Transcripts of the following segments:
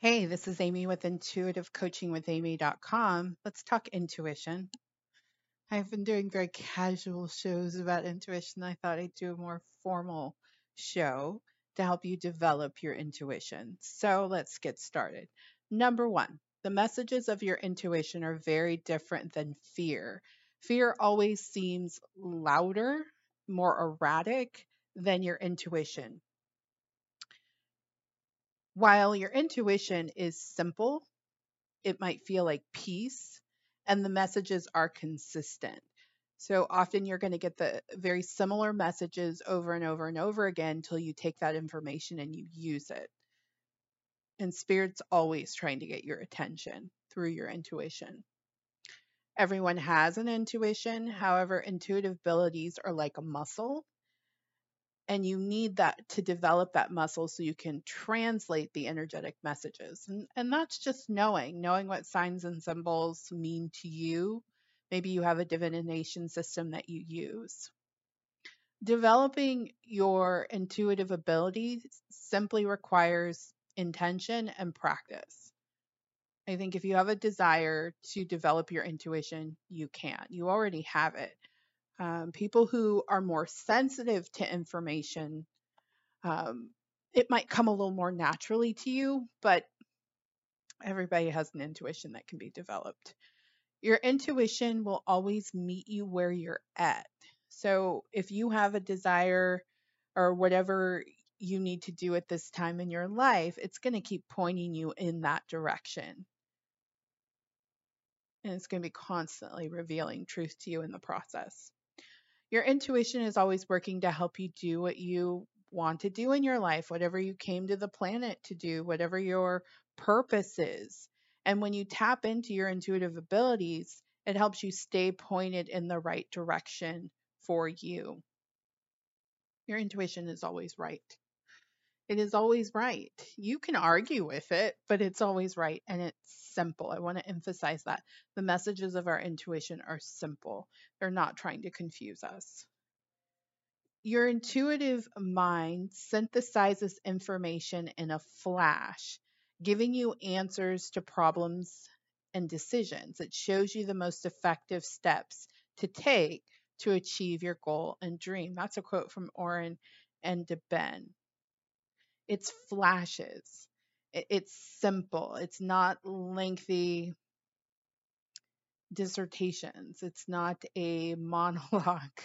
Hey, this is Amy with intuitivecoachingwithamy.com. Let's talk intuition. I've been doing very casual shows about intuition. I thought I'd do a more formal show to help you develop your intuition. So let's get started. Number one, the messages of your intuition are very different than fear. Fear always seems louder, more erratic than your intuition. While your intuition is simple, it might feel like peace, and the messages are consistent. So often you're going to get the very similar messages over and over and over again until you take that information and you use it. And spirit's always trying to get your attention through your intuition. Everyone has an intuition. However, intuitive abilities are like a muscle and you need that to develop that muscle so you can translate the energetic messages. And, and that's just knowing knowing what signs and symbols mean to you. Maybe you have a divination system that you use. Developing your intuitive ability simply requires intention and practice. I think if you have a desire to develop your intuition you can. You already have it um, people who are more sensitive to information, um, it might come a little more naturally to you, but everybody has an intuition that can be developed. Your intuition will always meet you where you're at. So if you have a desire or whatever you need to do at this time in your life, it's going to keep pointing you in that direction. And it's going to be constantly revealing truth to you in the process. Your intuition is always working to help you do what you want to do in your life, whatever you came to the planet to do, whatever your purpose is. And when you tap into your intuitive abilities, it helps you stay pointed in the right direction for you. Your intuition is always right. It is always right. You can argue with it, but it's always right and it's simple. I want to emphasize that. The messages of our intuition are simple, they're not trying to confuse us. Your intuitive mind synthesizes information in a flash, giving you answers to problems and decisions. It shows you the most effective steps to take to achieve your goal and dream. That's a quote from Orin and DaBen it's flashes. It's simple. It's not lengthy dissertations. It's not a monologue.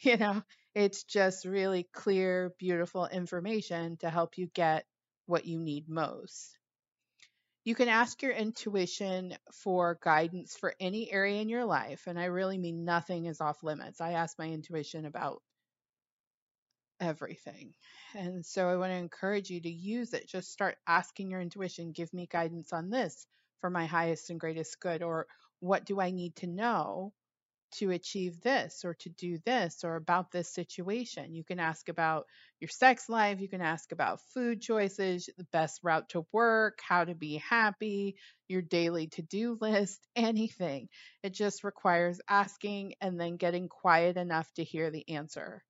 You know, it's just really clear, beautiful information to help you get what you need most. You can ask your intuition for guidance for any area in your life. And I really mean nothing is off limits. I ask my intuition about everything. And so I want to encourage you to use it. Just start asking your intuition, give me guidance on this for my highest and greatest good, or what do I need to know to achieve this or to do this or about this situation. You can ask about your sex life, you can ask about food choices, the best route to work, how to be happy, your daily to do list, anything. It just requires asking and then getting quiet enough to hear the answer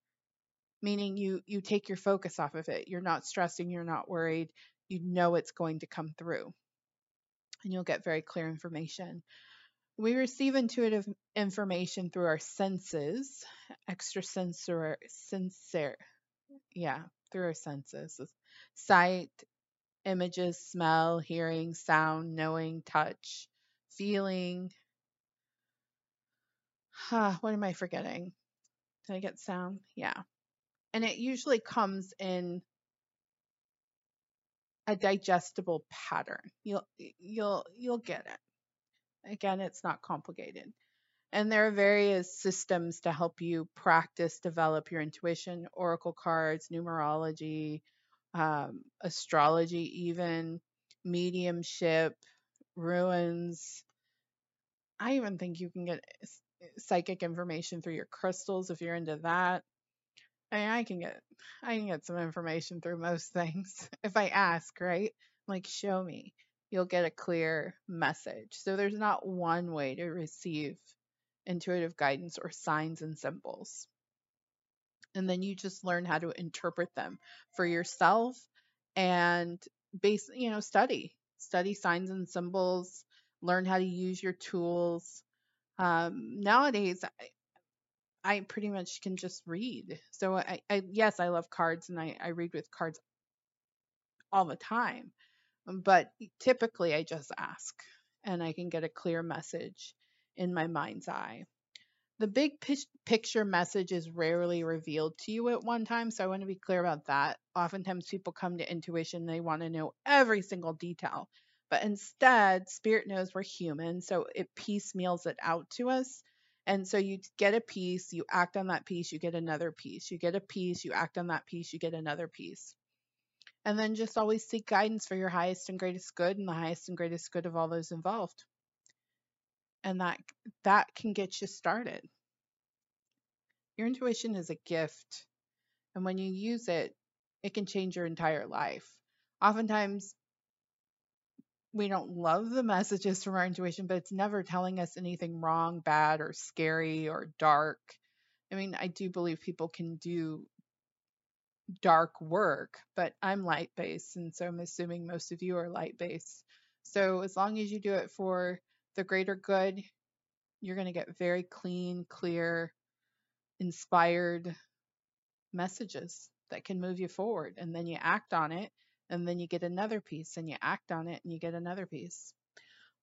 meaning you you take your focus off of it. You're not stressing, you're not worried. You know it's going to come through. And you'll get very clear information. We receive intuitive information through our senses, extrasensory sensor yeah, through our senses. Sight, images, smell, hearing, sound, knowing, touch, feeling. Huh, what am I forgetting? Did I get sound? Yeah and it usually comes in a digestible pattern. You'll you'll you'll get it. Again, it's not complicated. And there are various systems to help you practice, develop your intuition, oracle cards, numerology, um, astrology, even mediumship, runes. I even think you can get psychic information through your crystals if you're into that. I I can get I can get some information through most things if I ask, right? Like show me. You'll get a clear message. So there's not one way to receive intuitive guidance or signs and symbols. And then you just learn how to interpret them for yourself and base, you know, study. study signs and symbols, learn how to use your tools. Um, nowadays, I, pretty much can just read. So I, I yes, I love cards and I, I read with cards all the time. Um, but typically I just ask and I can get a clear message in my mind's eye. The big picture message is rarely revealed to you at one time, so I want to be clear about that. Oftentimes people come to intuition, they want to know every single detail. But instead, spirit knows we're human, so it piecemeals it out to us. And so you get a piece, you act on that piece, you get another piece. You get a piece, you act on that piece, you get another piece. And then just always seek guidance for your highest and greatest good and the highest and greatest good of all those involved and that that can get you started. Your intuition is a gift, and when you use it, it can change your entire life. Oftentimes, we don't love the messages from our intuition, but it's never telling us anything wrong, bad, or scary or dark. I mean, I do believe people can do dark work, but I'm light based, and so I'm assuming most of you are light based. So as long as you do it for the greater good, you're going to get very clean, clear, inspired messages that can move you forward. And then you act on it, and then you get another piece, and you act on it, and you get another piece.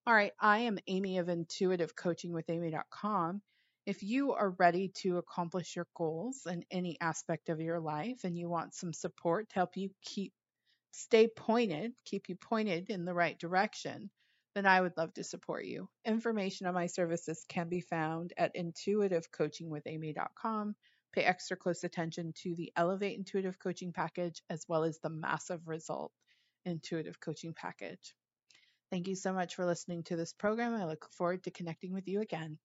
All right, I am Amy of Intuitive Coaching with intuitivecoachingwithamy.com. If you are ready to accomplish your goals in any aspect of your life and you want some support to help you keep stay pointed, keep you pointed in the right direction, then I would love to support you. Information on my services can be found at intuitivecoachingwithamy.com. Pay extra close attention to the Elevate Intuitive Coaching Package as well as the Massive Result Intuitive Coaching Package. Thank you so much for listening to this program. I look forward to connecting with you again.